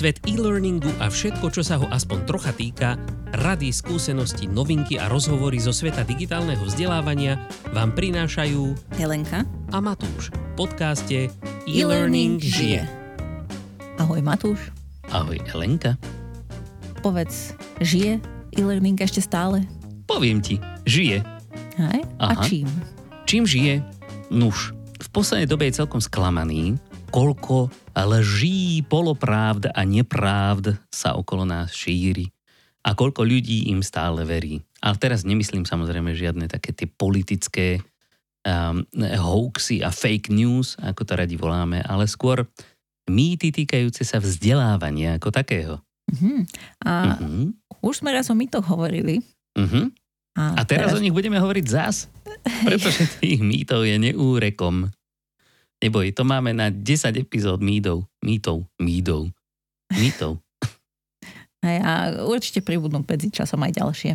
Svet e-learningu a všetko, čo sa ho aspoň trocha týka, rady, skúsenosti, novinky a rozhovory zo sveta digitálneho vzdelávania vám prinášajú Helenka a Matúš v podcaste E-Learning E-Learning žije. Ahoj Matúš, Ahoj Elenka. povedz, žije e-learning ešte stále? Poviem ti, žije. Hej? A Aha. čím? Čím žije? Nuž. V poslednej dobe je celkom sklamaný, koľko lží, poloprávd a neprávd sa okolo nás šíri a koľko ľudí im stále verí. Ale teraz nemyslím samozrejme žiadne také tie politické um, hoaxy a fake news, ako to radi voláme, ale skôr mýty týkajúce sa vzdelávania ako takého. Mhm. A Uh-huh. už sme raz o mytoch hovorili. Uh-huh. A teraz, o nich budeme hovoriť zás, pretože tých mýtov je neúrekom. Neboj, to máme na 10 epizód mýtov. Mýtov. Mýtov. Mýtov. Hej, a určite pribudnú medzi časom aj ďalšie.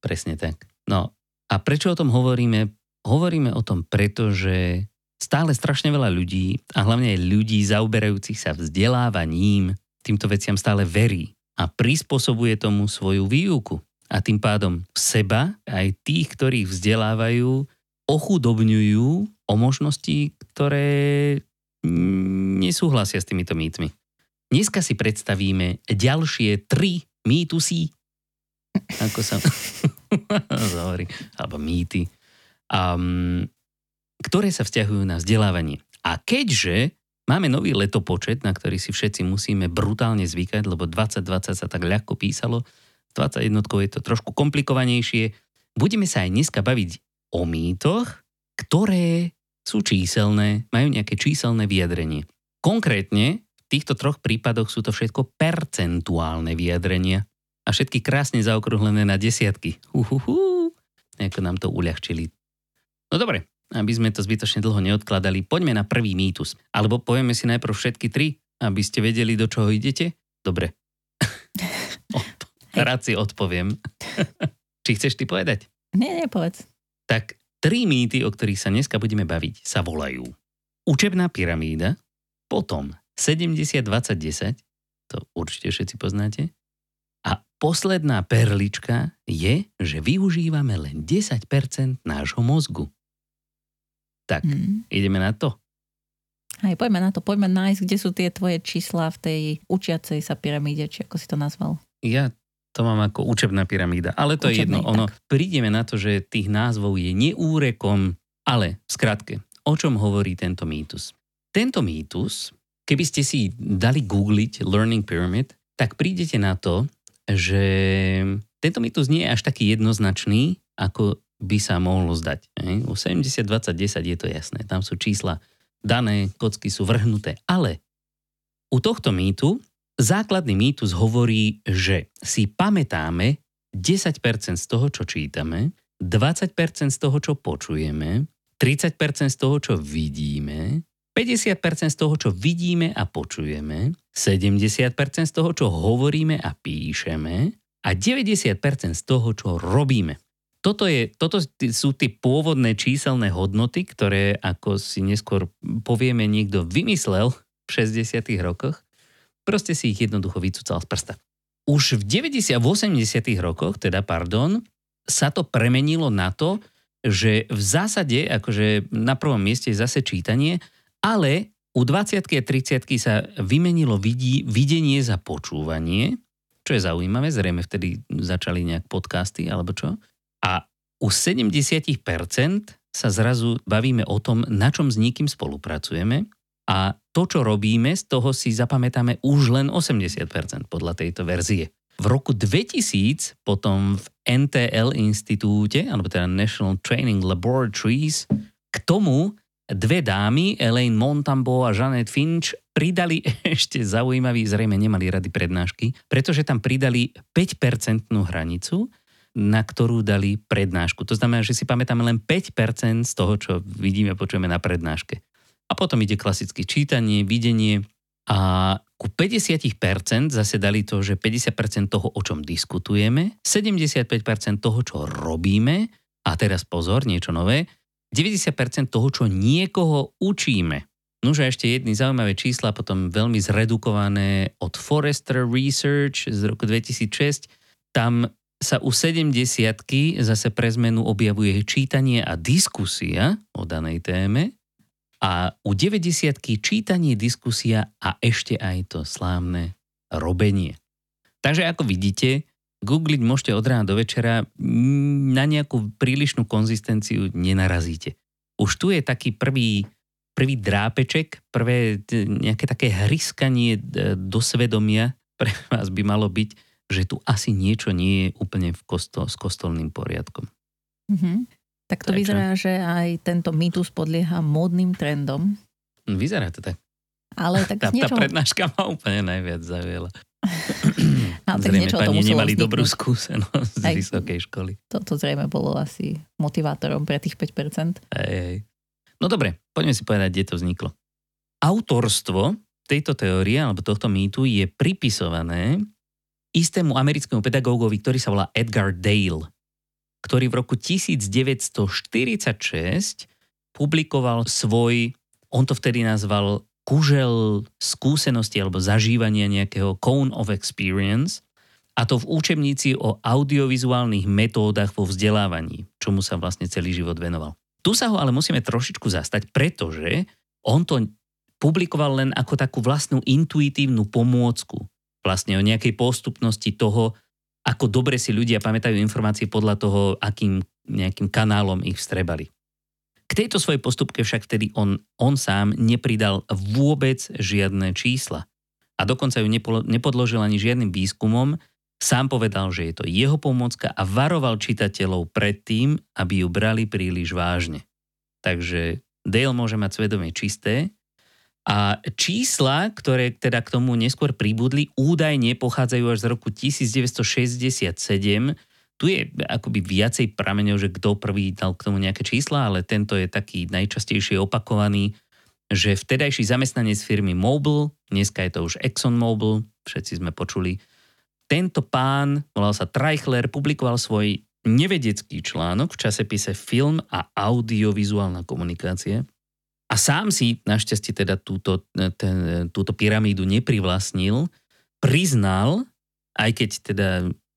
Presne tak. No a prečo o tom hovoríme? Hovoríme o tom, pretože stále strašne veľa ľudí a hlavne aj ľudí zaoberajúcich sa vzdelávaním týmto veciam stále verí a prispôsobuje tomu svoju výuku. A tým pádom seba, aj tých, ktorých vzdelávajú, ochudobňujú o možnosti, ktoré nesúhlasia s týmito mýtmi. Dneska si predstavíme ďalšie tri mýtusy, ako sa hovorí, alebo mýty, um, ktoré sa vzťahujú na vzdelávanie. A keďže máme nový letopočet, na ktorý si všetci musíme brutálne zvykať, lebo 2020 sa tak ľahko písalo, 21 je to trošku komplikovanejšie, budeme sa aj dneska baviť o mýtoch, ktoré sú číselné, majú nejaké číselné vyjadrenie. Konkrétne v týchto troch prípadoch sú to všetko percentuálne vyjadrenia a všetky krásne zaokrúhlené na desiatky. Uhuhu, ako nám to uľahčili. No dobre, aby sme to zbytočne dlho neodkladali, poďme na prvý mýtus. Alebo povieme si najprv všetky tri, aby ste vedeli, do čoho idete? Dobre. Rád si odpoviem. Či chceš ty povedať? Nie, nie, povedz. Tak tri mýty, o ktorých sa dneska budeme baviť, sa volajú Učebná pyramída, potom 70-20-10, to určite všetci poznáte, a posledná perlička je, že využívame len 10% nášho mozgu. Tak, Hm. ideme na to. Hej, poďme na to, poďme nájsť, kde sú tie tvoje čísla v tej učiacej sa pyramíde, či ako si to nazval. Ja to mám ako učebná pyramída, ale to je jedno. Ono, prídeme na to, že tých názvov je neúrekom, ale v skratke, o čom hovorí tento mýtus? Tento mýtus, keby ste si dali googliť Learning Pyramid, tak prídete na to, že tento mýtus nie je až taký jednoznačný, ako by sa mohlo zdať. U 70-20-10 je to jasné, tam sú čísla dané, kocky sú vrhnuté, ale u tohto mýtu základný mýtus hovorí, že si pamätáme 10% z toho, čo čítame, 20% z toho, čo počujeme, 30% z toho, čo vidíme, 50% z toho, čo vidíme a počujeme, 70% z toho, čo hovoríme a píšeme a 90% z toho, čo robíme. Toto, je, toto sú tie pôvodné číselné hodnoty, ktoré, ako si neskôr povieme, niekto vymyslel v 60 rokoch proste si ich jednoducho vycúcal z prsta. Už v 90 a v 80 rokoch, teda pardon, sa to premenilo na to, že v zásade, akože na prvom mieste je zase čítanie, ale u 20 a 30 sa vymenilo vidí, videnie za počúvanie, čo je zaujímavé, zrejme vtedy začali nejak podcasty alebo čo. A u 70% sa zrazu bavíme o tom, na čom s niekým spolupracujeme a to, čo robíme, z toho si zapamätáme už len 80% podľa tejto verzie. V roku 2000 potom v NTL institúte, alebo teda National Training Laboratories, k tomu dve dámy, Elaine Montambo a Janet Finch, pridali ešte zaujímavý, zrejme nemali rady prednášky, pretože tam pridali 5% hranicu, na ktorú dali prednášku. To znamená, že si pamätáme len 5% z toho, čo vidíme, počujeme na prednáške. A potom ide klasické čítanie, videnie a ku 50% zase dali to, že 50% toho, o čom diskutujeme, 75% toho, čo robíme a teraz pozor, niečo nové, 90% toho, čo niekoho učíme. Nože ešte jedny zaujímavé čísla, potom veľmi zredukované od Forrester Research z roku 2006. Tam sa u 70 zase pre zmenu objavuje čítanie a diskusia o danej téme a u 90 čítanie, diskusia a ešte aj to slávne robenie. Takže ako vidíte, googliť môžete od rána do večera, na nejakú prílišnú konzistenciu nenarazíte. Už tu je taký prvý prvý drápeček, prvé nejaké také hryskanie do svedomia pre vás by malo byť, že tu asi niečo nie je úplne v kostol, s kostolným poriadkom. Mm-hmm. Tak to Takže. vyzerá, že aj tento mýtus podlieha módnym trendom. Vyzerá to tak. Ale tak tá, niečo... tá prednáška ma úplne najviac zaujala. Ale tak zrejme pani nemali vzniknúť. dobrú skúsenosť z Aj, vysokej školy. Toto zrejme bolo asi motivátorom pre tých 5%. Hej, hej. No dobre, poďme si povedať, kde to vzniklo. Autorstvo tejto teórie alebo tohto mýtu je pripisované istému americkému pedagógovi, ktorý sa volá Edgar Dale, ktorý v roku 1946 publikoval svoj, on to vtedy nazval kužel skúsenosti alebo zažívania nejakého cone of experience, a to v učebnici o audiovizuálnych metódach vo vzdelávaní, čomu sa vlastne celý život venoval. Tu sa ho ale musíme trošičku zastať, pretože on to publikoval len ako takú vlastnú intuitívnu pomôcku. Vlastne o nejakej postupnosti toho, ako dobre si ľudia pamätajú informácie podľa toho, akým nejakým kanálom ich vstrebali. K tejto svojej postupke však vtedy on, on sám nepridal vôbec žiadne čísla. A dokonca ju nepodložil ani žiadnym výskumom, Sám povedal, že je to jeho pomocka a varoval čitateľov pred tým, aby ju brali príliš vážne. Takže Dale môže mať svedomie čisté a čísla, ktoré teda k tomu neskôr pribudli, údajne pochádzajú až z roku 1967. Tu je akoby viacej prameňov, že kto prvý dal k tomu nejaké čísla, ale tento je taký najčastejšie opakovaný, že vtedajší zamestnanec firmy Mobil, dneska je to už ExxonMobil, všetci sme počuli, tento pán, volal sa Treichler, publikoval svoj nevedecký článok v časepise Film a audiovizuálna komunikácie a sám si našťastie teda túto, ten, túto pyramídu neprivlastnil, priznal, aj keď teda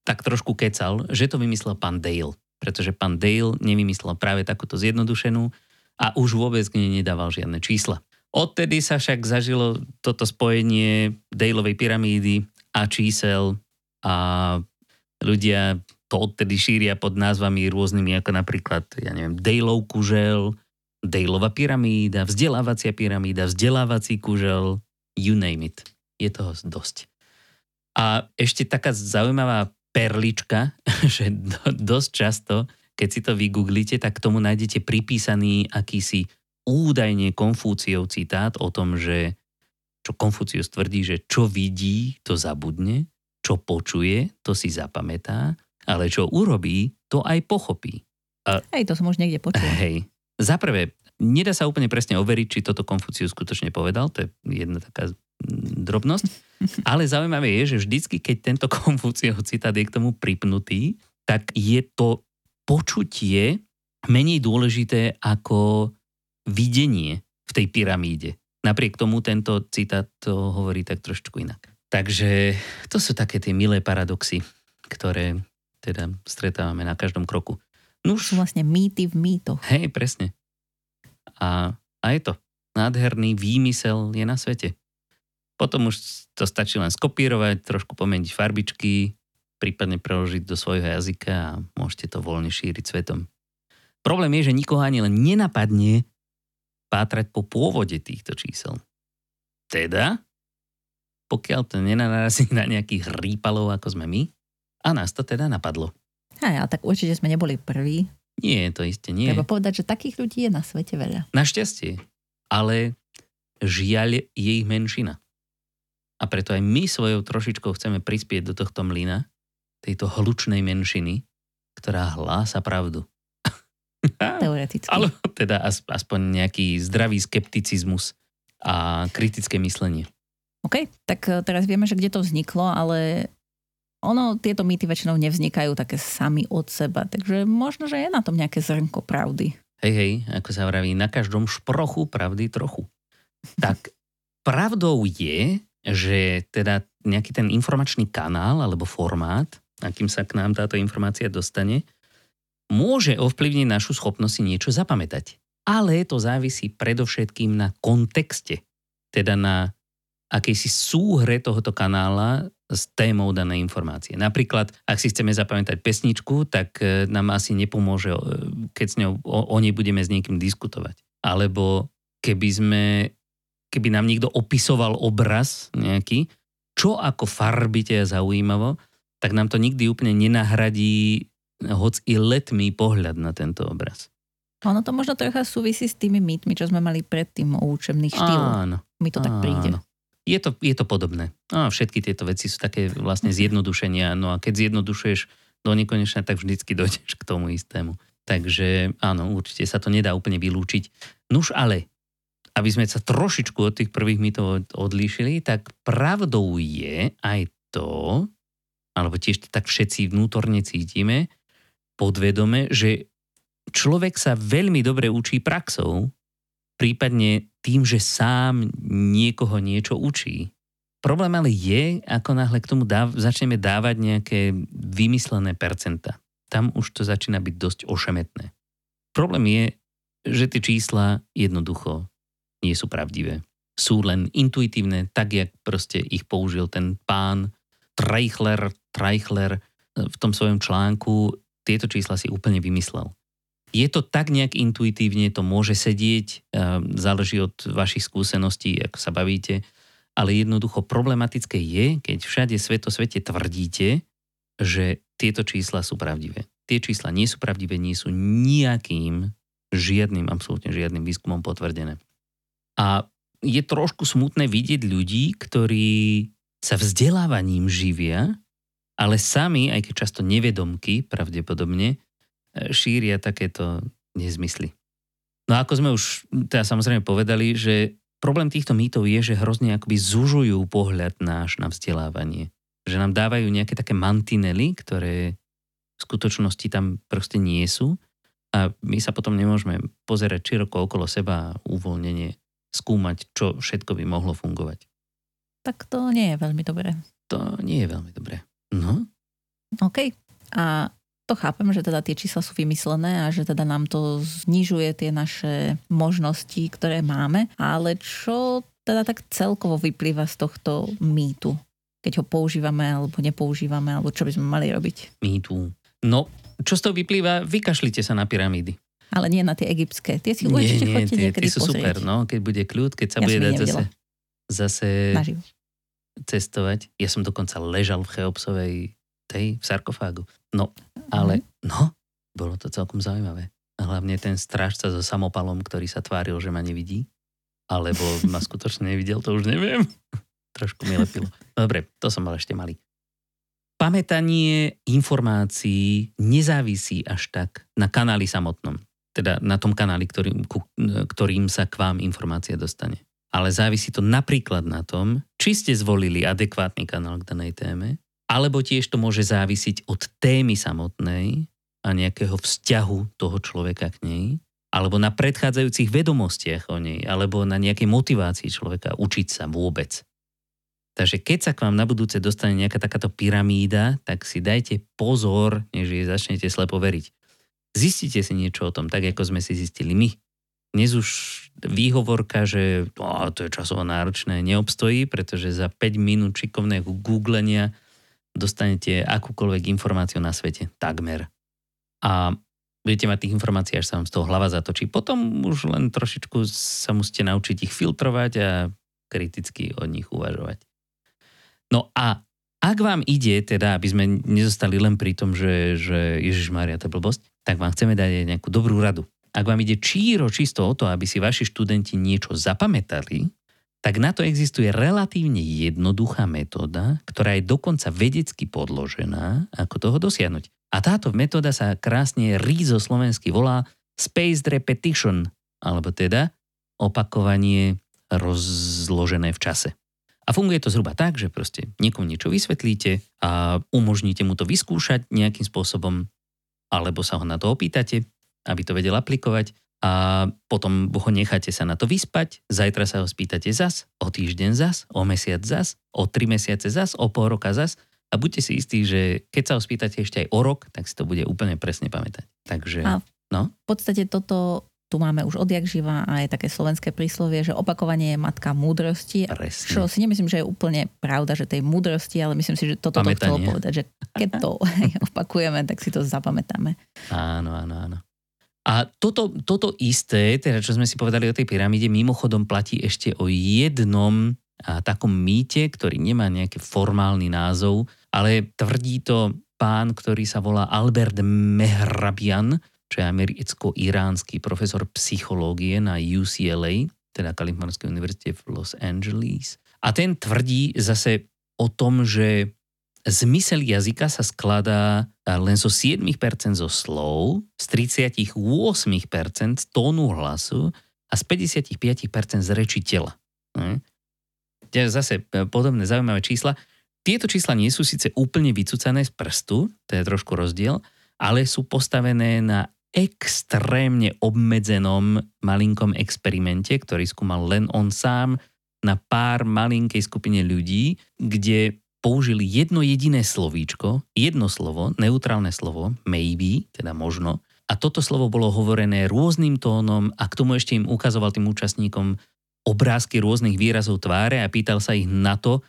tak trošku kecal, že to vymyslel pán Dale. Pretože pán Dale nevymyslel práve takúto zjednodušenú a už vôbec k nej nedával žiadne čísla. Odtedy sa však zažilo toto spojenie Daleovej pyramídy a čísel a ľudia to odtedy šíria pod názvami rôznymi, ako napríklad, ja neviem, Dejlov kužel, Dejlova pyramída, vzdelávacia pyramída, vzdelávací kužel, you name it. Je toho dosť. A ešte taká zaujímavá perlička, že dosť často, keď si to vygooglite, tak k tomu nájdete pripísaný akýsi údajne Konfúciov citát o tom, že čo Konfúcius tvrdí, že čo vidí, to zabudne čo počuje, to si zapamätá, ale čo urobí, to aj pochopí. A, hej, to som už niekde počul. Hej. Za prvé, nedá sa úplne presne overiť, či toto Konfucius skutočne povedal, to je jedna taká drobnosť, ale zaujímavé je, že vždycky, keď tento Konfuciov citát je k tomu pripnutý, tak je to počutie menej dôležité ako videnie v tej pyramíde. Napriek tomu tento citát to hovorí tak trošku inak. Takže to sú také tie milé paradoxy, ktoré teda stretávame na každom kroku. No už... Sú vlastne mýty v mýtoch. Hej, presne. A, a je to. Nádherný výmysel je na svete. Potom už to stačí len skopírovať, trošku pomeniť farbičky, prípadne preložiť do svojho jazyka a môžete to voľne šíriť svetom. Problém je, že nikoho ani len nenapadne pátrať po pôvode týchto čísel. Teda pokiaľ to nenarazí na nejakých rýpalov, ako sme my. A nás to teda napadlo. Aj, ale tak určite sme neboli prví. Nie, to isté nie. Treba povedať, že takých ľudí je na svete veľa. Našťastie. Ale žiaľ je ich menšina. A preto aj my svojou trošičkou chceme prispieť do tohto mlyna, tejto hlučnej menšiny, ktorá hlása pravdu. Teoreticky. Ale teda aspoň nejaký zdravý skepticizmus a kritické myslenie. OK, tak e, teraz vieme, že kde to vzniklo, ale ono, tieto mýty väčšinou nevznikajú také sami od seba, takže možno, že je na tom nejaké zrnko pravdy. Hej, hej, ako sa vraví, na každom šprochu pravdy trochu. tak pravdou je, že teda nejaký ten informačný kanál alebo formát, akým sa k nám táto informácia dostane, môže ovplyvniť našu schopnosť si niečo zapamätať. Ale to závisí predovšetkým na kontexte, teda na akejsi súhre tohoto kanála s témou danej informácie. Napríklad, ak si chceme zapamätať pesničku, tak e, nám asi nepomôže, e, keď s ňou o, o nej budeme s niekým diskutovať. Alebo keby sme, keby nám niekto opisoval obraz nejaký, čo ako farbite a zaujímavo, tak nám to nikdy úplne nenahradí hoc i letmý pohľad na tento obraz. Ono to možno trocha súvisí s tými mýtmi, čo sme mali predtým o učebných štýloch. Áno. Mi to tak príde. Je to, je to podobné. A všetky tieto veci sú také vlastne zjednodušenia. No a keď zjednodušuješ do nekonečna, tak vždycky dojdeš k tomu istému. Takže áno, určite sa to nedá úplne vylúčiť. Nuž ale, aby sme sa trošičku od tých prvých mýtov odlíšili, tak pravdou je aj to, alebo tiež tak všetci vnútorne cítime, podvedome, že človek sa veľmi dobre učí praxou, prípadne tým, že sám niekoho niečo učí. Problém ale je, ako náhle k tomu dáv- začneme dávať nejaké vymyslené percenta. Tam už to začína byť dosť ošemetné. Problém je, že tie čísla jednoducho nie sú pravdivé. Sú len intuitívne, tak jak proste ich použil ten pán Treichler, Treichler v tom svojom článku. Tieto čísla si úplne vymyslel. Je to tak nejak intuitívne, to môže sedieť, ehm, záleží od vašich skúseností, ako sa bavíte, ale jednoducho problematické je, keď všade sveto svete tvrdíte, že tieto čísla sú pravdivé. Tie čísla nie sú pravdivé, nie sú nejakým, žiadnym, absolútne žiadnym výskumom potvrdené. A je trošku smutné vidieť ľudí, ktorí sa vzdelávaním živia, ale sami, aj keď často nevedomky, pravdepodobne, šíria takéto nezmysly. No ako sme už teda samozrejme povedali, že problém týchto mýtov je, že hrozne akoby zužujú pohľad náš na vzdelávanie. Že nám dávajú nejaké také mantinely, ktoré v skutočnosti tam proste nie sú a my sa potom nemôžeme pozerať široko okolo seba a uvoľnenie skúmať, čo všetko by mohlo fungovať. Tak to nie je veľmi dobré. To nie je veľmi dobré. No. OK. A to chápem, že teda tie čísla sú vymyslené a že teda nám to znižuje tie naše možnosti, ktoré máme. Ale čo teda tak celkovo vyplýva z tohto mýtu? Keď ho používame alebo nepoužívame, alebo čo by sme mali robiť? Mýtu. No, čo z toho vyplýva? Vykašlite sa na pyramídy. Ale nie na tie egyptské. Tie si určite nie, chodíte tie, niekedy tie sú pozrieť. super, no, keď bude kľud, keď sa Ja bude dať zase, zase Naživo. cestovať. Ja som dokonca ležal v Cheopsovej tej, v sarkofágu. No, ale, no, bolo to celkom zaujímavé. A hlavne ten strážca so samopalom, ktorý sa tváril, že ma nevidí. Alebo ma skutočne nevidel, to už neviem. Trošku mi lepilo. Dobre, to som mal ešte malý. Pamätanie informácií nezávisí až tak na kanáli samotnom. Teda na tom kanáli, ktorým, ku, ktorým sa k vám informácia dostane. Ale závisí to napríklad na tom, či ste zvolili adekvátny kanál k danej téme, alebo tiež to môže závisiť od témy samotnej a nejakého vzťahu toho človeka k nej, alebo na predchádzajúcich vedomostiach o nej, alebo na nejakej motivácii človeka učiť sa vôbec. Takže keď sa k vám na budúce dostane nejaká takáto pyramída, tak si dajte pozor, než jej začnete slepo veriť. Zistite si niečo o tom, tak ako sme si zistili my. Dnes už výhovorka, že oh, to je časovo náročné, neobstojí, pretože za 5 minút šikovného googlenia dostanete akúkoľvek informáciu na svete, takmer. A budete mať tých informácií, až sa vám z toho hlava zatočí. Potom už len trošičku sa musíte naučiť ich filtrovať a kriticky o nich uvažovať. No a ak vám ide, teda, aby sme nezostali len pri tom, že, že Ježiš Maria, to blbosť, tak vám chceme dať aj nejakú dobrú radu. Ak vám ide číro čisto o to, aby si vaši študenti niečo zapamätali, tak na to existuje relatívne jednoduchá metóda, ktorá je dokonca vedecky podložená, ako toho dosiahnuť. A táto metóda sa krásne rízo slovensky volá spaced repetition, alebo teda opakovanie rozložené v čase. A funguje to zhruba tak, že proste niekomu niečo vysvetlíte a umožníte mu to vyskúšať nejakým spôsobom, alebo sa ho na to opýtate, aby to vedel aplikovať a potom ho necháte sa na to vyspať, zajtra sa ho spýtate zas, o týždeň zas, o mesiac zas, o tri mesiace zas, o pol roka zas a buďte si istí, že keď sa ho spýtate ešte aj o rok, tak si to bude úplne presne pamätať. Takže, A no, V podstate toto tu máme už odjak živa a je také slovenské príslovie, že opakovanie je matka múdrosti. presne. Čo si nemyslím, že je úplne pravda, že tej múdrosti, ale myslím si, že toto to chcelo povedať, že keď to opakujeme, tak si to zapamätáme. Áno, áno, áno. A toto, toto isté, teda čo sme si povedali o tej pyramíde, mimochodom platí ešte o jednom a, takom mýte, ktorý nemá nejaký formálny názov, ale tvrdí to pán, ktorý sa volá Albert Mehrabian, čo je americko-iránsky profesor psychológie na UCLA, teda Kalifornskej univerzite v Los Angeles. A ten tvrdí zase o tom, že zmysel jazyka sa skladá len zo 7% zo slov, z 38% z tónu hlasu a z 55% z reči tela. Hm? Zase e, podobné zaujímavé čísla. Tieto čísla nie sú síce úplne vycúcané z prstu, to je trošku rozdiel, ale sú postavené na extrémne obmedzenom malinkom experimente, ktorý skúmal len on sám na pár malinkej skupine ľudí, kde použili jedno jediné slovíčko, jedno slovo, neutrálne slovo, maybe, teda možno, a toto slovo bolo hovorené rôznym tónom a k tomu ešte im ukazoval tým účastníkom obrázky rôznych výrazov tváre a pýtal sa ich na to,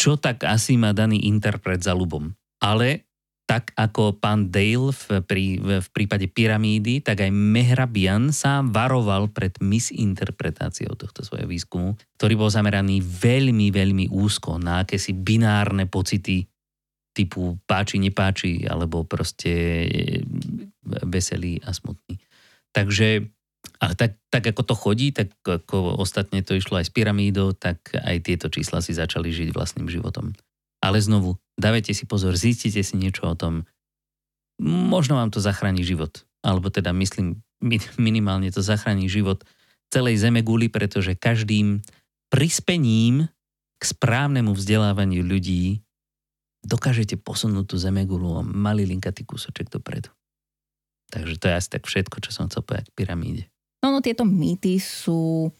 čo tak asi má daný interpret za ľubom. Ale tak ako pán Dale v, pri, v, prípade pyramídy, tak aj Mehrabian sám varoval pred misinterpretáciou tohto svojho výskumu, ktorý bol zameraný veľmi, veľmi úzko na akési binárne pocity typu páči, nepáči, alebo proste e, veselý a smutný. Takže ale tak, tak ako to chodí, tak ako ostatne to išlo aj s pyramídou, tak aj tieto čísla si začali žiť vlastným životom. Ale znovu, dávajte si pozor, zistite si niečo o tom. Možno vám to zachráni život. Alebo teda myslím, mi- minimálne to zachráni život celej Zemeguli, pretože každým prispením k správnemu vzdelávaniu ľudí dokážete posunúť tú Zemegulu o malý linkatý kúsoček dopredu. Takže to je asi tak všetko, čo som chcel povedať k pyramíde. No, no tieto mýty sú,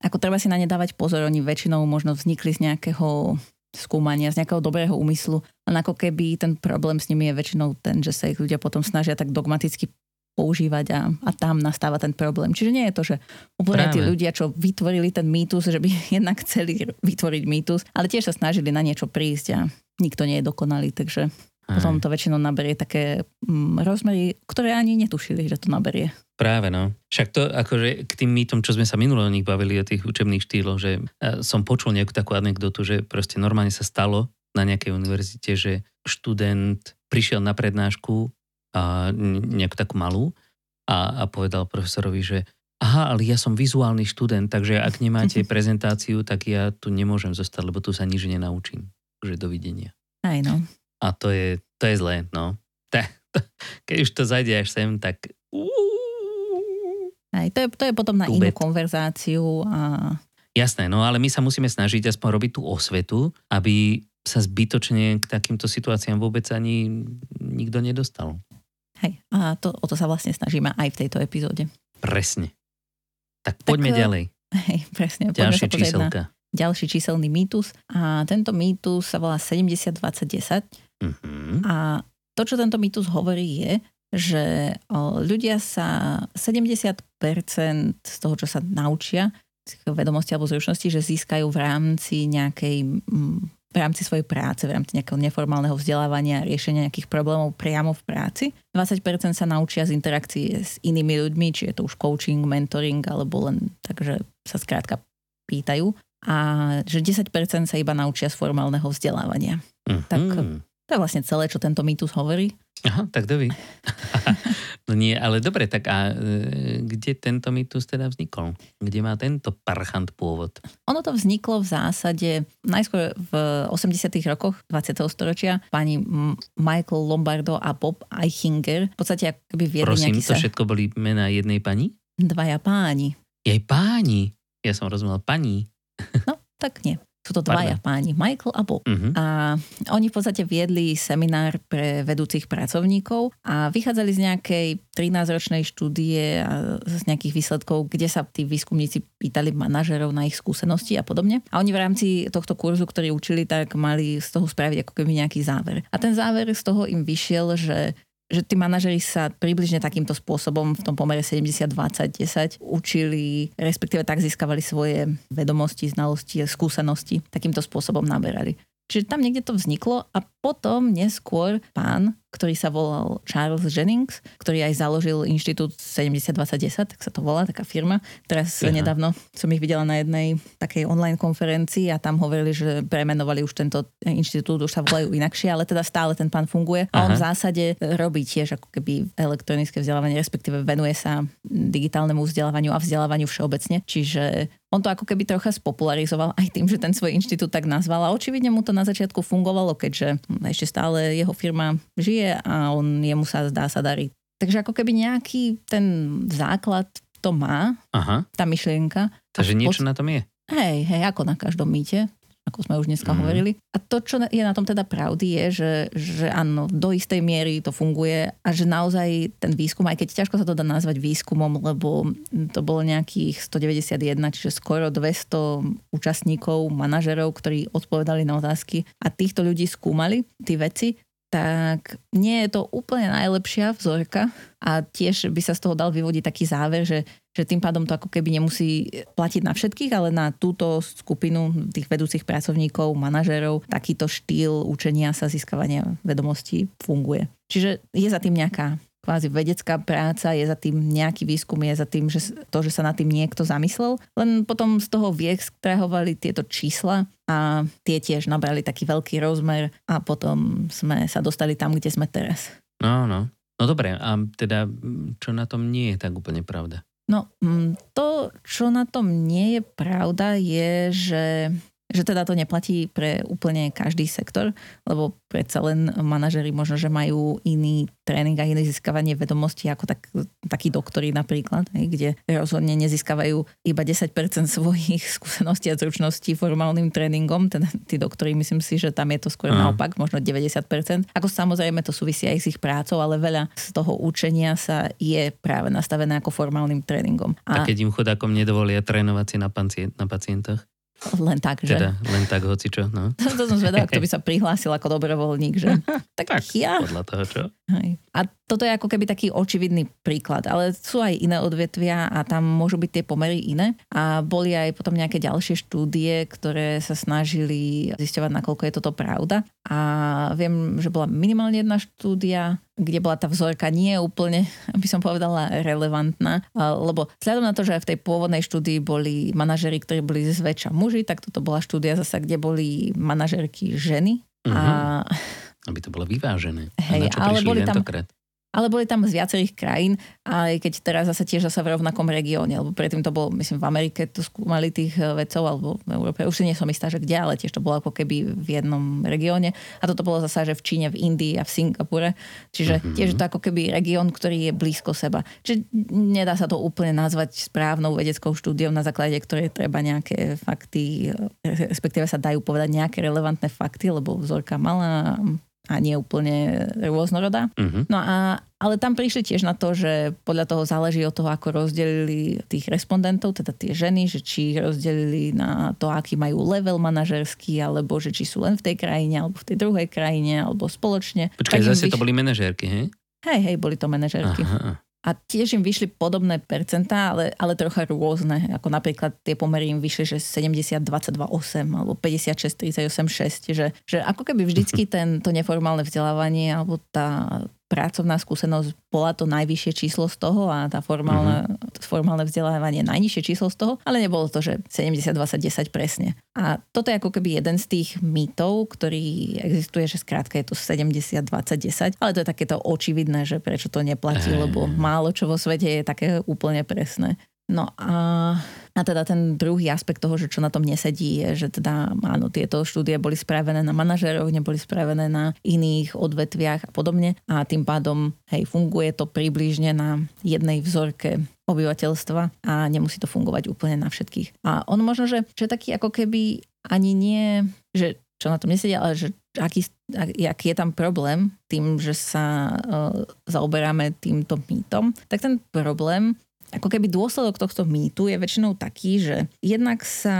ako treba si na ne dávať pozor, oni väčšinou možno vznikli z nejakého skúmania, z nejakého dobrého úmyslu, len ako keby ten problém s nimi je väčšinou ten, že sa ich ľudia potom snažia tak dogmaticky používať a, a tam nastáva ten problém. Čiže nie je to, že úplne tí Práve. ľudia, čo vytvorili ten mýtus, že by jednak chceli vytvoriť mýtus, ale tiež sa snažili na niečo prísť a nikto nie je dokonalý, takže potom to väčšinou naberie také mm, rozmery, ktoré ani netušili, že to naberie. Práve no. Však to akože k tým mýtom, čo sme sa minule o nich bavili, o tých učebných štýloch, že e, som počul nejakú takú anekdotu, že proste normálne sa stalo na nejakej univerzite, že študent prišiel na prednášku a nejakú takú malú a, a povedal profesorovi, že aha, ale ja som vizuálny študent, takže ak nemáte prezentáciu, tak ja tu nemôžem zostať, lebo tu sa nič nenaučím. Takže dovidenia. Aj no. A to je, to je zlé, no. Keď už to zajde až sem, tak Aj, to, je, to je potom na inú Tubet. konverzáciu a Jasné, no ale my sa musíme snažiť aspoň robiť tú osvetu, aby sa zbytočne k takýmto situáciám vôbec ani nikto nedostal. hej, a to, o to sa vlastne snažíme aj v tejto epizóde. Presne. Tak poďme eh, ďalej. Hej, presne. Na číselka. ďalší číselný mýtus. A tento mýtus sa volá 70-20-10. Mhm. A to, čo tento mýtus hovorí, je, že ľudia sa 70% z toho, čo sa naučia, z vedomosti alebo zručnosti, že získajú v rámci nejakej v rámci svojej práce, v rámci nejakého neformálneho vzdelávania, riešenia nejakých problémov priamo v práci. 20% sa naučia z interakcie s inými ľuďmi, či je to už coaching, mentoring, alebo len tak, že sa skrátka pýtajú. A že 10% sa iba naučia z formálneho vzdelávania. tak- Mhm. To je vlastne celé, čo tento mýtus hovorí. Aha, tak ví. no nie, ale dobre, tak a e, kde tento mýtus teda vznikol? Kde má tento parchant pôvod? Ono to vzniklo v zásade najskôr v 80. rokoch 20. storočia. Pani Michael Lombardo a Bob Eichinger v podstate akoby viedli Prosím, to sa všetko boli mená jednej pani? dvaja páni. Jej páni. Ja som rozumel pani. No, tak nie. Sú to dvaja páni, Michael a Bob. Uh-huh. A oni v podstate viedli seminár pre vedúcich pracovníkov a vychádzali z nejakej 13-ročnej štúdie a z nejakých výsledkov, kde sa tí výskumníci pýtali manažerov na ich skúsenosti a podobne. A oni v rámci tohto kurzu, ktorý učili, tak mali z toho spraviť ako keby nejaký záver. A ten záver z toho im vyšiel, že že tí manažeri sa približne takýmto spôsobom v tom pomere 70-20-10 učili, respektíve tak získavali svoje vedomosti, znalosti skúsenosti. Takýmto spôsobom naberali. Čiže tam niekde to vzniklo a potom neskôr pán, ktorý sa volal Charles Jennings, ktorý aj založil inštitút 702010, tak sa to volá, taká firma. Teraz Aha. nedávno som ich videla na jednej takej online konferencii a tam hovorili, že premenovali už tento inštitút, už sa volajú inakšie, ale teda stále ten pán funguje. A on v zásade robí tiež ako keby elektronické vzdelávanie, respektíve venuje sa digitálnemu vzdelávaniu a vzdelávaniu všeobecne. Čiže on to ako keby trocha spopularizoval aj tým, že ten svoj inštitút tak nazval a očividne mu to na začiatku fungovalo, keďže ešte stále jeho firma žije a on jemu sa zdá sa darí. Takže ako keby nejaký ten základ to má, Aha. tá myšlienka. Takže niečo na tom je. Hej, hej, ako na každom mýte ako sme už dneska mm. hovorili. A to, čo je na tom teda pravdy, je, že, že áno, do istej miery to funguje a že naozaj ten výskum, aj keď ťažko sa to dá nazvať výskumom, lebo to bolo nejakých 191, čiže skoro 200 účastníkov, manažerov, ktorí odpovedali na otázky a týchto ľudí skúmali, tí veci, tak nie je to úplne najlepšia vzorka a tiež by sa z toho dal vyvodiť taký záver, že, že tým pádom to ako keby nemusí platiť na všetkých, ale na túto skupinu tých vedúcich pracovníkov, manažerov, takýto štýl učenia sa získavania vedomostí funguje. Čiže je za tým nejaká kvázi vedecká práca, je za tým nejaký výskum, je za tým že to, že sa nad tým niekto zamyslel. Len potom z toho vyextrahovali tieto čísla a tie tiež nabrali taký veľký rozmer a potom sme sa dostali tam, kde sme teraz. No, no. No dobre, a teda čo na tom nie je tak úplne pravda? No, to, čo na tom nie je pravda, je, že že teda to neplatí pre úplne každý sektor, lebo predsa len manažery možno, že majú iný tréning a iné získavanie vedomostí ako tak, takí doktori napríklad, kde rozhodne nezískavajú iba 10% svojich skúseností a zručností formálnym tréningom, teda tí doktori myslím si, že tam je to skôr naopak, možno 90%. Ako samozrejme to súvisí aj s ich prácou, ale veľa z toho učenia sa je práve nastavené ako formálnym tréningom. A, a keď im chodákom nedovolia trénovať si na, pacient, na pacientoch? Len tak, že? Teda len tak hoci čo, no. To, to som zvedala, kto by sa prihlásil ako dobrovoľník, že? Tak, tak ja. podľa toho čo. Hej. A toto je ako keby taký očividný príklad, ale sú aj iné odvetvia a tam môžu byť tie pomery iné. A boli aj potom nejaké ďalšie štúdie, ktoré sa snažili zisťovať, nakoľko je toto pravda. A viem, že bola minimálne jedna štúdia, kde bola tá vzorka nie úplne, by som povedala, relevantná, lebo vzhľadom na to, že aj v tej pôvodnej štúdii boli manažery, ktorí boli zväčša muži, tak toto bola štúdia zasa, kde boli manažerky ženy. Uh-huh. A mhm. aby to bolo vyvážené. Hej, ale boli tam? Ale boli tam z viacerých krajín, aj keď teraz zase tiež zase v rovnakom regióne, lebo predtým to bolo, myslím, v Amerike to skúmali tých eh, vedcov, alebo v Európe, už si nie som istá, že kde, ale tiež to bolo ako keby v jednom regióne. A toto bolo zase, že v Číne, v Indii a v Singapure. Čiže mm-hmm. tiež to ako keby región, ktorý je blízko seba. Čiže nedá sa to úplne nazvať správnou vedeckou štúdiou, na základe ktorej treba nejaké fakty, eh, respektíve sa dajú povedať nejaké relevantné fakty, lebo vzorka malá, a nie úplne rôznorodá. Uh-huh. No a, ale tam prišli tiež na to, že podľa toho záleží od toho, ako rozdelili tých respondentov, teda tie ženy, že či ich rozdelili na to, aký majú level manažerský, alebo že či sú len v tej krajine, alebo v tej druhej krajine, alebo spoločne. Počkaj, zase vyš... to boli manažérky, hej? Hej, hej, boli to manažérky. Aha a tiež im vyšli podobné percentá, ale, ale trocha rôzne. Ako napríklad tie pomery im vyšli, že 70, 22, 8 alebo 56, 38, 6. Že, že ako keby vždycky ten, to neformálne vzdelávanie alebo tá pracovná skúsenosť bola to najvyššie číslo z toho a tá formálne, uh-huh. formálne vzdelávanie najnižšie číslo z toho, ale nebolo to, že 70, 20, 10 presne. A toto je ako keby jeden z tých mýtov, ktorý existuje, že skrátka je to 70, 20, 10, ale to je takéto očividné, že prečo to neplatí, lebo málo čo vo svete je také úplne presné. No a, a teda ten druhý aspekt toho, že čo na tom nesedí, je, že teda áno, tieto štúdie boli spravené na manažeroch, neboli spravené na iných odvetviach a podobne a tým pádom, hej, funguje to približne na jednej vzorke obyvateľstva a nemusí to fungovať úplne na všetkých. A on možno, že, že taký ako keby ani nie, že čo na tom nesedia, ale že aký, aký je tam problém tým, že sa uh, zaoberáme týmto mýtom, tak ten problém ako keby dôsledok tohto mýtu je väčšinou taký, že jednak sa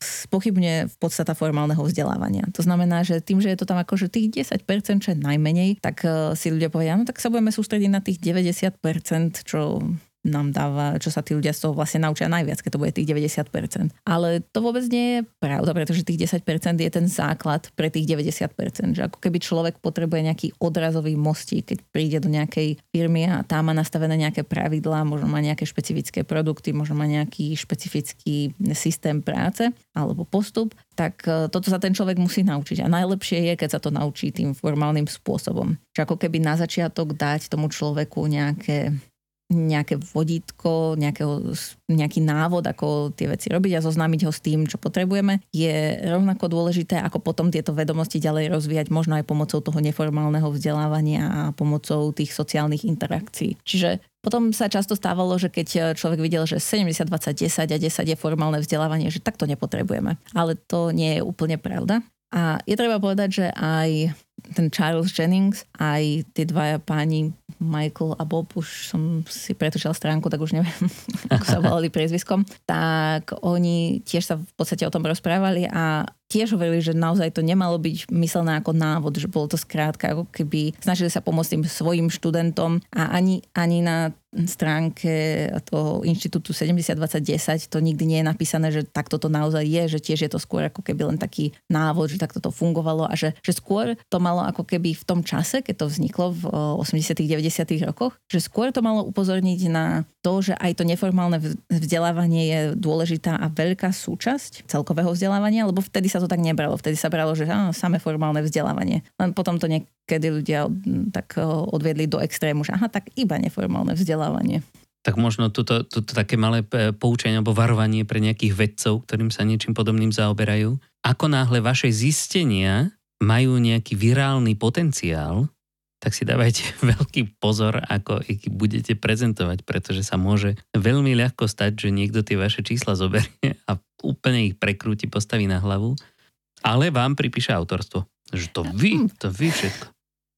spochybne v podstata formálneho vzdelávania. To znamená, že tým, že je to tam akože tých 10%, čo je najmenej, tak uh, si ľudia povedia, no tak sa budeme sústrediť na tých 90%, čo nám dáva, čo sa tí ľudia z toho vlastne naučia najviac, keď to bude tých 90%. Ale to vôbec nie je pravda, pretože tých 10% je ten základ pre tých 90%. Že ako keby človek potrebuje nejaký odrazový mostík, keď príde do nejakej firmy a tam má nastavené nejaké pravidlá, možno má nejaké špecifické produkty, možno má nejaký špecifický systém práce alebo postup, tak e, toto sa ten človek musí naučiť. A najlepšie je, keď sa to naučí tým formálnym spôsobom. Čiže ako keby na začiatok dať tomu človeku nejaké nejaké vodítko, nejakého, nejaký návod, ako tie veci robiť a zoznámiť ho s tým, čo potrebujeme, je rovnako dôležité, ako potom tieto vedomosti ďalej rozvíjať, možno aj pomocou toho neformálneho vzdelávania a pomocou tých sociálnych interakcií. Čiže potom sa často stávalo, že keď človek videl, že 70, 20, 10 a 10 je formálne vzdelávanie, že takto nepotrebujeme. Ale to nie je úplne pravda. A je treba povedať, že aj ten Charles Jennings, aj tie dvaja páni Michael a Bob, už som si pretočila stránku, tak už neviem, ako sa volali priezviskom, tak oni tiež sa v podstate o tom rozprávali a tiež hovorili, že naozaj to nemalo byť myslené ako návod, že bolo to skrátka, ako keby snažili sa pomôcť tým svojim študentom a ani, ani na stránke toho inštitútu 702010 to nikdy nie je napísané, že takto to naozaj je, že tiež je to skôr ako keby len taký návod, že takto to fungovalo a že, že skôr to malo ako keby v tom čase, keď to vzniklo v 80 90 rokoch, že skôr to malo upozorniť na to, že aj to neformálne vzdelávanie je dôležitá a veľká súčasť celkového vzdelávania, lebo vtedy sa to tak nebralo. Vtedy sa bralo, že á, samé formálne vzdelávanie. Len potom to niekedy ľudia tak odviedli do extrému, že aha, tak iba neformálne vzdelávanie. Tak možno toto, toto také malé poučenie alebo varovanie pre nejakých vedcov, ktorým sa niečím podobným zaoberajú. Ako náhle vaše zistenia majú nejaký virálny potenciál, tak si dávajte veľký pozor, ako ich budete prezentovať, pretože sa môže veľmi ľahko stať, že niekto tie vaše čísla zoberie a úplne ich prekrúti, postaví na hlavu, ale vám pripíše autorstvo. Že to vy, hm. to vy všetko.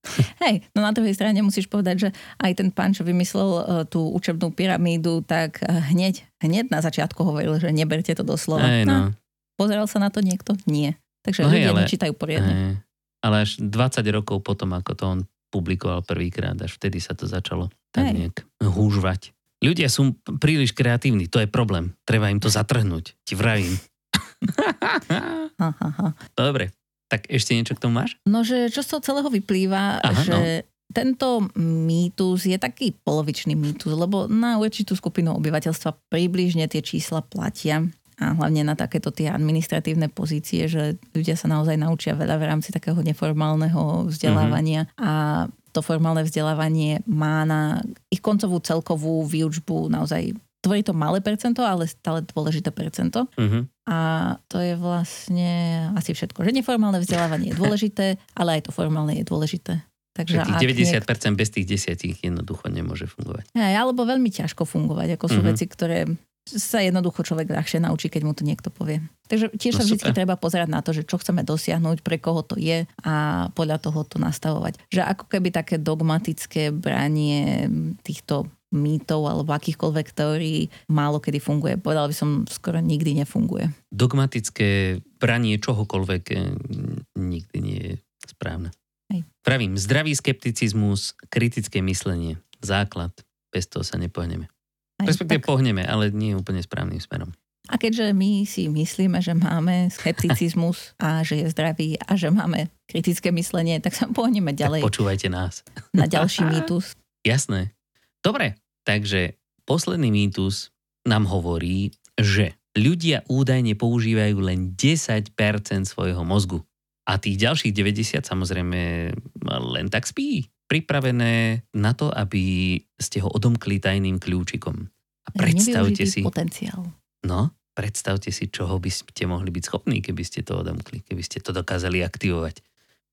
Hej, no na druhej strane musíš povedať, že aj ten pán, čo vymyslel uh, tú učebnú pyramídu, tak uh, hneď, hneď na začiatku hovoril, že neberte to doslova. Hej, no. no. Pozeral sa na to niekto? Nie. Takže no ľudia hej, ale, nečítajú poriadne. Hej, ale až 20 rokov potom, ako to on publikoval prvýkrát, až vtedy sa to začalo tak Hej. nejak húžvať. Ľudia sú príliš kreatívni, to je problém. Treba im to zatrhnúť, ti vravím. Dobre, tak ešte niečo k tomu máš? No, že čo z toho celého vyplýva, Aha, že no. tento mýtus je taký polovičný mýtus, lebo na určitú skupinu obyvateľstva približne tie čísla platia a hlavne na takéto tie administratívne pozície, že ľudia sa naozaj naučia veľa v rámci takého neformálneho vzdelávania mm-hmm. a to formálne vzdelávanie má na ich koncovú celkovú výučbu naozaj tvorí to malé percento, ale stále dôležité percento. Mm-hmm. A to je vlastne asi všetko. Že neformálne vzdelávanie je dôležité, ale aj to formálne je dôležité. Takže tých 90% niek- bez tých desiatich jednoducho nemôže fungovať. Aj, alebo veľmi ťažko fungovať, ako sú mm-hmm. veci, ktoré sa jednoducho človek ľahšie naučí, keď mu to niekto povie. Takže tiež no, sa vždy treba pozerať na to, že čo chceme dosiahnuť, pre koho to je a podľa toho to nastavovať. Že ako keby také dogmatické branie týchto mýtov alebo akýchkoľvek teórií málo kedy funguje. Povedal by som, skoro nikdy nefunguje. Dogmatické branie čohokoľvek eh, nikdy nie je správne. Hej. Pravím, zdravý skepticizmus, kritické myslenie, základ, bez toho sa nepohneme. Respektíve tak... pohneme, ale nie úplne správnym smerom. A keďže my si myslíme, že máme skepticizmus a že je zdravý a že máme kritické myslenie, tak sa pohneme ďalej. Tak počúvajte nás. Na ďalší mýtus. Jasné. Dobre, takže posledný mýtus nám hovorí, že ľudia údajne používajú len 10% svojho mozgu. A tých ďalších 90 samozrejme len tak spí pripravené na to, aby ste ho odomkli tajným kľúčikom. A predstavte si... potenciál. No, predstavte si, čoho by ste mohli byť schopní, keby ste to odomkli, keby ste to dokázali aktivovať.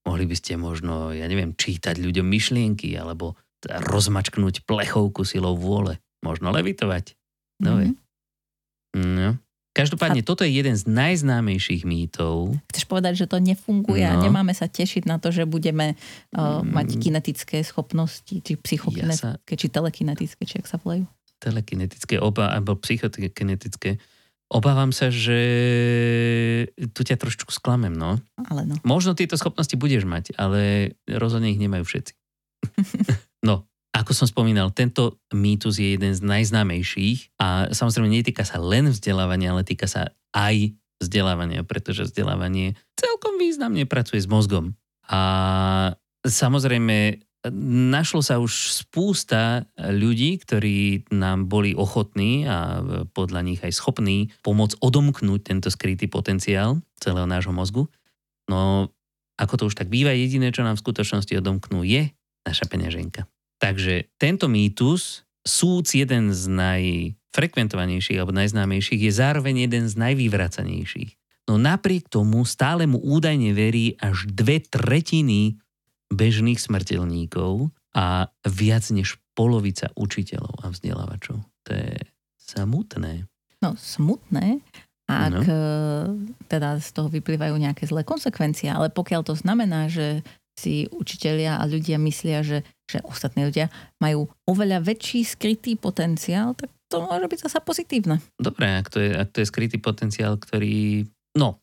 Mohli by ste možno, ja neviem, čítať ľuďom myšlienky, alebo rozmačknúť plechovku silou vôle. Možno levitovať. No, mm-hmm. no. Každopádne, a... toto je jeden z najznámejších mýtov. Chceš povedať, že to nefunguje no. a nemáme sa tešiť na to, že budeme uh, mať kinetické schopnosti, či psychokinetické, ja sa... či telekinetické, či ak sa volajú? Telekinetické, oba, alebo psychokinetické. Obávam sa, že tu ťa trošku sklamem, no. Ale no. Možno tieto schopnosti budeš mať, ale rozhodne ich nemajú všetci. no, ako som spomínal, tento mýtus je jeden z najznámejších a samozrejme netýka sa len vzdelávania, ale týka sa aj vzdelávania, pretože vzdelávanie celkom významne pracuje s mozgom. A samozrejme našlo sa už spústa ľudí, ktorí nám boli ochotní a podľa nich aj schopní pomôcť odomknúť tento skrytý potenciál celého nášho mozgu. No ako to už tak býva, jediné, čo nám v skutočnosti odomknú, je naša peňaženka. Takže tento mýtus, súc jeden z najfrekventovanejších alebo najznámejších, je zároveň jeden z najvyvracanejších. No napriek tomu stále mu údajne verí až dve tretiny bežných smrteľníkov a viac než polovica učiteľov a vzdelávačov. To je samutné. No, smutné, ak no. teda z toho vyplývajú nejaké zlé konsekvencie, ale pokiaľ to znamená, že si učitelia a ľudia myslia, že, že ostatní ľudia majú oveľa väčší skrytý potenciál, tak to môže byť zase pozitívne. Dobre, ak to je, ak to je skrytý potenciál, ktorý... No,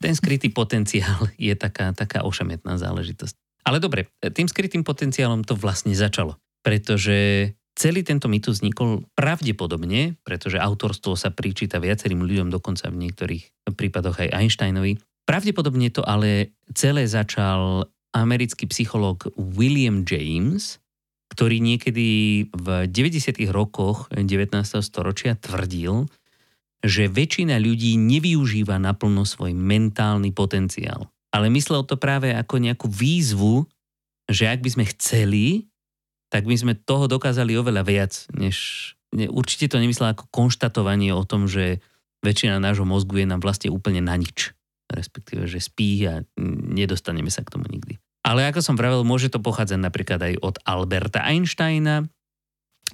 ten skrytý potenciál je taká, taká ošemetná záležitosť. Ale dobre, tým skrytým potenciálom to vlastne začalo. Pretože celý tento mýtus vznikol pravdepodobne, pretože autorstvo sa pričíta viacerým ľuďom, dokonca v niektorých prípadoch aj Einsteinovi. Pravdepodobne to ale celé začal americký psychológ William James, ktorý niekedy v 90. rokoch 19. storočia tvrdil, že väčšina ľudí nevyužíva naplno svoj mentálny potenciál. Ale myslel to práve ako nejakú výzvu, že ak by sme chceli, tak by sme toho dokázali oveľa viac, než... Určite to nemyslel ako konštatovanie o tom, že väčšina nášho mozgu je nám vlastne úplne na nič. Respektíve, že spí a nedostaneme sa k tomu nikdy. Ale ako som vravel, môže to pochádzať napríklad aj od Alberta Einsteina,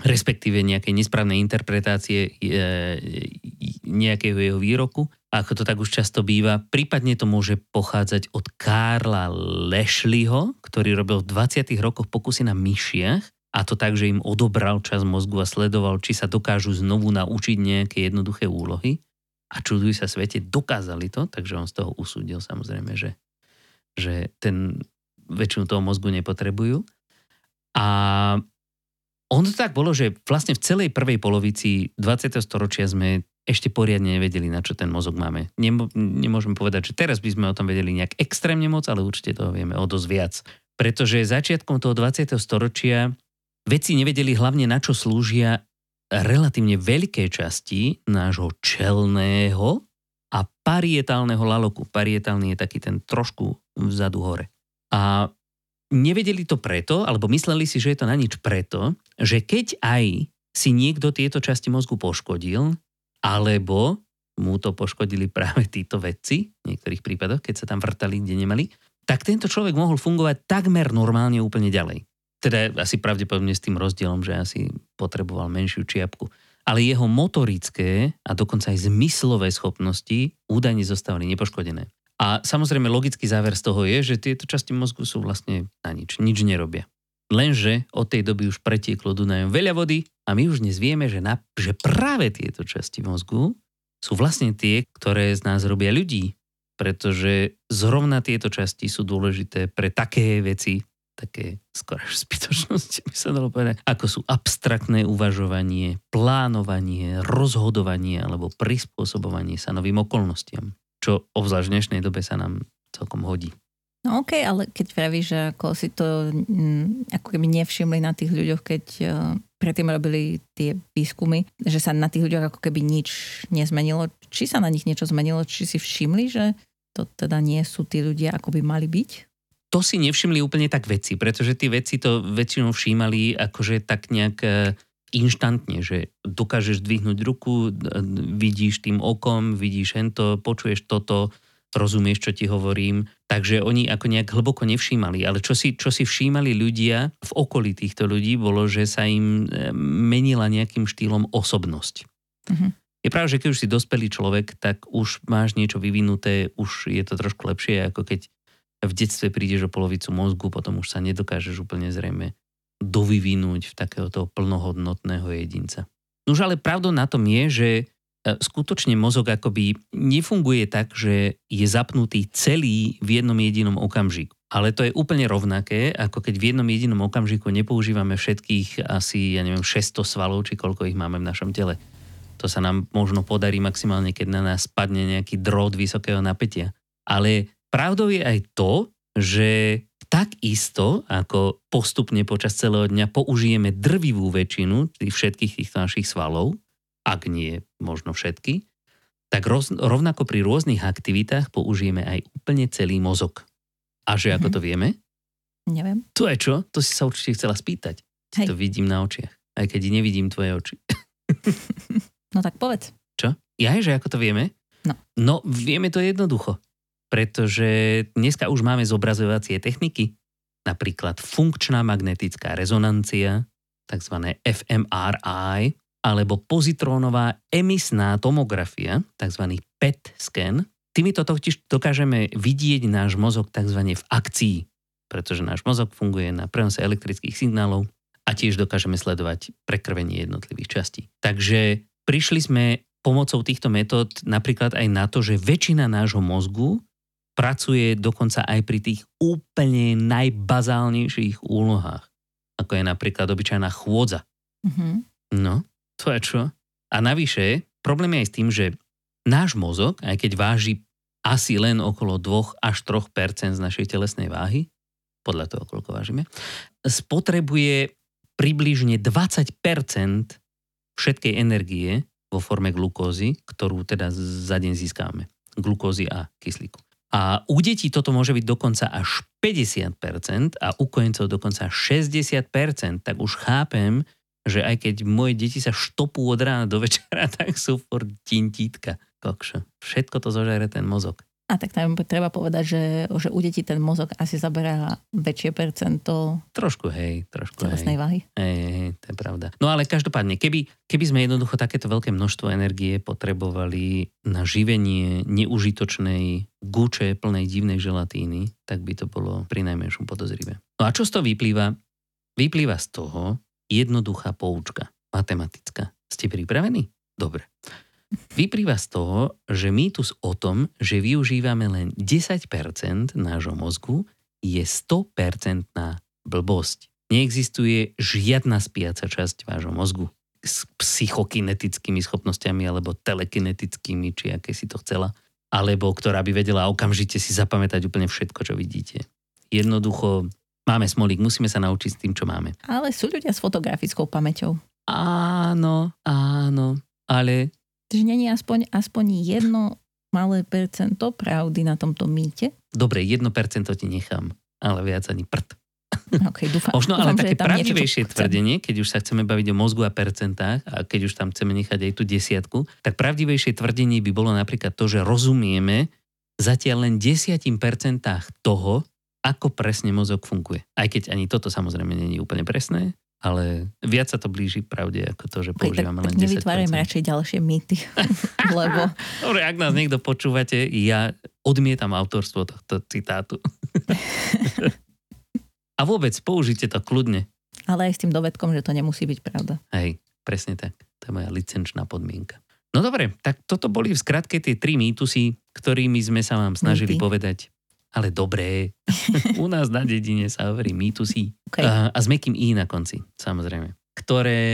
respektíve nejakej nesprávnej interpretácie e, nejakého jeho výroku, ako to tak už často býva. Prípadne to môže pochádzať od Karla Lešliho, ktorý robil v 20. rokoch pokusy na myšiach a to tak, že im odobral čas mozgu a sledoval, či sa dokážu znovu naučiť nejaké jednoduché úlohy. A čuduj sa svete, dokázali to, takže on z toho usúdil samozrejme, že, že ten väčšinu toho mozgu nepotrebujú. A on to tak bolo, že vlastne v celej prvej polovici 20. storočia sme ešte poriadne nevedeli, na čo ten mozog máme. Nemo, nemôžeme povedať, že teraz by sme o tom vedeli nejak extrémne moc, ale určite toho vieme o dosť viac. Pretože začiatkom toho 20. storočia vedci nevedeli hlavne, na čo slúžia relatívne veľké časti nášho čelného a parietálneho laloku. Parietálny je taký ten trošku vzadu hore. A nevedeli to preto, alebo mysleli si, že je to na nič preto, že keď aj si niekto tieto časti mozgu poškodil, alebo mu to poškodili práve títo vedci, v niektorých prípadoch, keď sa tam vrtali, kde nemali, tak tento človek mohol fungovať takmer normálne úplne ďalej. Teda asi pravdepodobne s tým rozdielom, že asi potreboval menšiu čiapku. Ale jeho motorické a dokonca aj zmyslové schopnosti údajne zostávali nepoškodené. A samozrejme logický záver z toho je, že tieto časti mozgu sú vlastne na nič, nič nerobia. Lenže od tej doby už pretieklo Dunajom veľa vody a my už dnes vieme, že, na, že práve tieto časti mozgu sú vlastne tie, ktoré z nás robia ľudí. Pretože zrovna tieto časti sú dôležité pre také veci, také skoro až zbytočnosti by sa dalo povedať, ako sú abstraktné uvažovanie, plánovanie, rozhodovanie alebo prispôsobovanie sa novým okolnostiam čo obzvlášť v dnešnej dobe sa nám celkom hodí. No okay, ale keď pravíš, že ako si to mm, ako keby nevšimli na tých ľuďoch, keď uh, predtým robili tie výskumy, že sa na tých ľuďoch ako keby nič nezmenilo. Či sa na nich niečo zmenilo? Či si všimli, že to teda nie sú tí ľudia, ako by mali byť? To si nevšimli úplne tak veci, pretože tí veci to väčšinou všímali akože tak nejak e, inštantne, že dokážeš dvihnúť ruku, vidíš tým okom, vidíš hento, počuješ toto, rozumieš, čo ti hovorím. Takže oni ako nejak hlboko nevšímali. Ale čo si, čo si všímali ľudia v okolí týchto ľudí, bolo, že sa im e, menila nejakým štýlom osobnosť. Uh-huh. Je pravda, že keď už si dospelý človek, tak už máš niečo vyvinuté, už je to trošku lepšie, ako keď v detstve prídeš o polovicu mozgu, potom už sa nedokážeš úplne zrejme dovyvinúť v takéhoto plnohodnotného jedinca. Nož ale pravdou na tom je, že e, skutočne mozog akoby nefunguje tak, že je zapnutý celý v jednom jedinom okamžiku. Ale to je úplne rovnaké, ako keď v jednom jedinom okamžiku nepoužívame všetkých asi, ja neviem, 600 svalov, či koľko ich máme v našom tele. To sa nám možno podarí maximálne, keď na nás spadne nejaký drôt vysokého napätia. Ale pravdou je aj to, že tak isto, ako postupne počas celého dňa použijeme drvivú väčšinu tých všetkých týchto našich svalov, ak nie možno všetky, tak roz, rovnako pri rôznych aktivitách použijeme aj úplne celý mozog. A že ako mm-hmm. to vieme? Neviem. To je čo? To si sa určite chcela spýtať. Hej. To vidím na očiach. Aj keď nevidím tvoje oči. no tak povedz. Čo? Ja, že ako to vieme? No. No, vieme to jednoducho pretože dneska už máme zobrazovacie techniky, napríklad funkčná magnetická rezonancia, tzv. fMRI, alebo pozitrónová emisná tomografia, tzv. PET scan. Týmito totiž dokážeme vidieť náš mozog tzv. v akcii, pretože náš mozog funguje na prenose elektrických signálov a tiež dokážeme sledovať prekrvenie jednotlivých častí. Takže prišli sme pomocou týchto metód napríklad aj na to, že väčšina nášho mozgu pracuje dokonca aj pri tých úplne najbazálnejších úlohách, ako je napríklad obyčajná chôdza. Mm-hmm. No, to je čo? A navyše, problém je aj s tým, že náš mozog, aj keď váži asi len okolo 2 až 3% z našej telesnej váhy, podľa toho, koľko vážime, spotrebuje približne 20% všetkej energie vo forme glukózy, ktorú teda za deň získame. Glukózy a kyslíku. A u detí toto môže byť dokonca až 50% a u kojencov dokonca 60%, tak už chápem, že aj keď moje deti sa štopú od rána do večera, tak sú for tintítka. Kokšo. Všetko to zožere ten mozog. A tak tam treba povedať, že, že u detí ten mozog asi zaberá väčšie percento Trošku, hej, trošku, hej. váhy. Hej, hej, to je pravda. No ale každopádne, keby, keby sme jednoducho takéto veľké množstvo energie potrebovali na živenie neužitočnej guče plnej divnej želatíny, tak by to bolo pri najmenšom podozrivé. No a čo z toho vyplýva? Vyplýva z toho jednoduchá poučka, matematická. Ste pripravení? Dobre. Vyplýva z toho, že mýtus o tom, že využívame len 10% nášho mozgu, je 100% blbosť. Neexistuje žiadna spiaca časť vášho mozgu s psychokinetickými schopnosťami alebo telekinetickými, či aké si to chcela, alebo ktorá by vedela okamžite si zapamätať úplne všetko, čo vidíte. Jednoducho máme smolík, musíme sa naučiť s tým, čo máme. Ale sú ľudia s fotografickou pamäťou. Áno, áno, ale Čiže není aspoň, aspoň jedno malé percento pravdy na tomto mýte? Dobre, jedno percento ti nechám, ale viac ani prd. Okay, dúfam, Možno dúfam, ale také pravdivejšie niečo, tvrdenie, keď už sa chceme baviť o mozgu a percentách a keď už tam chceme nechať aj tú desiatku, tak pravdivejšie tvrdenie by bolo napríklad to, že rozumieme zatiaľ len desiatim percentách toho, ako presne mozog funguje. Aj keď ani toto samozrejme je úplne presné, ale viac sa to blíži pravde ako to, že používame tak, len 10%. nevytvárajme radšej ďalšie mýty, lebo... Dobre, ak nás niekto počúvate, ja odmietam autorstvo tohto citátu. A vôbec použite to kľudne. Ale aj s tým dovedkom, že to nemusí byť pravda. Hej, presne tak. To je moja licenčná podmienka. No dobre, tak toto boli v skratke tie tri mýtusy, ktorými sme sa vám snažili Mýty. povedať ale dobré. U nás na dedine sa hovorí mýtusy. Okay. A, a s mekým i na konci, samozrejme. Ktoré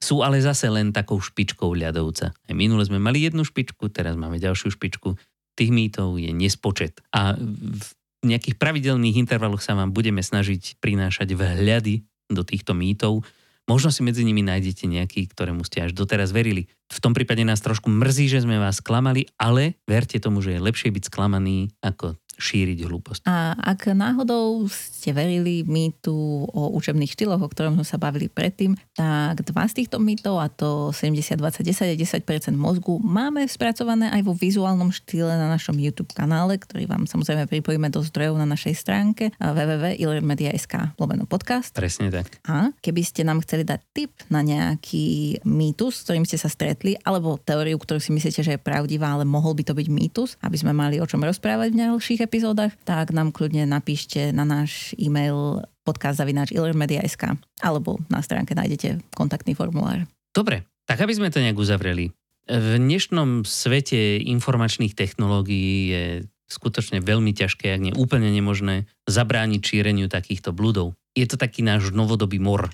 sú ale zase len takou špičkou ľadovca. Aj minule sme mali jednu špičku, teraz máme ďalšiu špičku. Tých mýtov je nespočet. A v nejakých pravidelných intervaloch sa vám budeme snažiť prinášať vhľady do týchto mýtov, Možno si medzi nimi nájdete nejaký, ktorému ste až doteraz verili. V tom prípade nás trošku mrzí, že sme vás sklamali, ale verte tomu, že je lepšie byť sklamaný ako šíriť hlúposť. A ak náhodou ste verili mýtu o učebných štýloch, o ktorom sme sa bavili predtým, tak dva z týchto mýtov, a to 70, 20, 10 a 10% mozgu, máme spracované aj vo vizuálnom štýle na našom YouTube kanále, ktorý vám samozrejme pripojíme do zdrojov na našej stránke www.ilermedia.sk lomeno podcast. Presne tak. A keby ste nám chceli dať tip na nejaký mýtus, s ktorým ste sa stretli, alebo teóriu, ktorú si myslíte, že je pravdivá, ale mohol by to byť mýtus, aby sme mali o čom rozprávať v ďalších epizódach, tak nám kľudne napíšte na náš e-mail podcast.ilermedia.sk alebo na stránke nájdete kontaktný formulár. Dobre, tak aby sme to nejak uzavreli. V dnešnom svete informačných technológií je skutočne veľmi ťažké, ak nie úplne nemožné, zabrániť šíreniu takýchto bludov. Je to taký náš novodobý mor,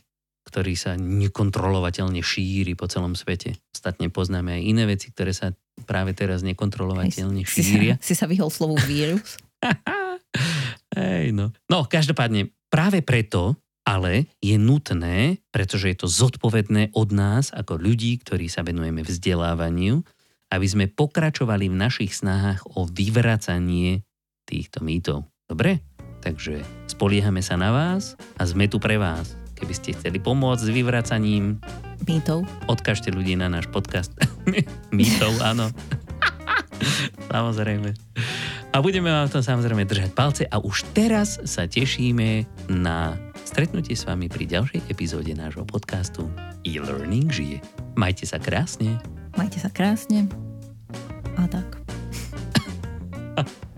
ktorý sa nekontrolovateľne šíri po celom svete. Ostatne poznáme aj iné veci, ktoré sa práve teraz nekontrolovateľne šíria. Si sa, si sa vyhol slovu vírus? Hej, no. no, každopádne, práve preto ale je nutné, pretože je to zodpovedné od nás ako ľudí, ktorí sa venujeme vzdelávaniu, aby sme pokračovali v našich snahách o vyvracanie týchto mýtov. Dobre? Takže spoliehame sa na vás a sme tu pre vás. Keby ste chceli pomôcť s vyvracaním mýtov, odkažte ľudí na náš podcast. mýtov, áno. Samozrejme. A budeme vám to samozrejme držať palce a už teraz sa tešíme na stretnutie s vami pri ďalšej epizóde nášho podcastu E-Learning žije. Majte sa krásne. Majte sa krásne. A tak.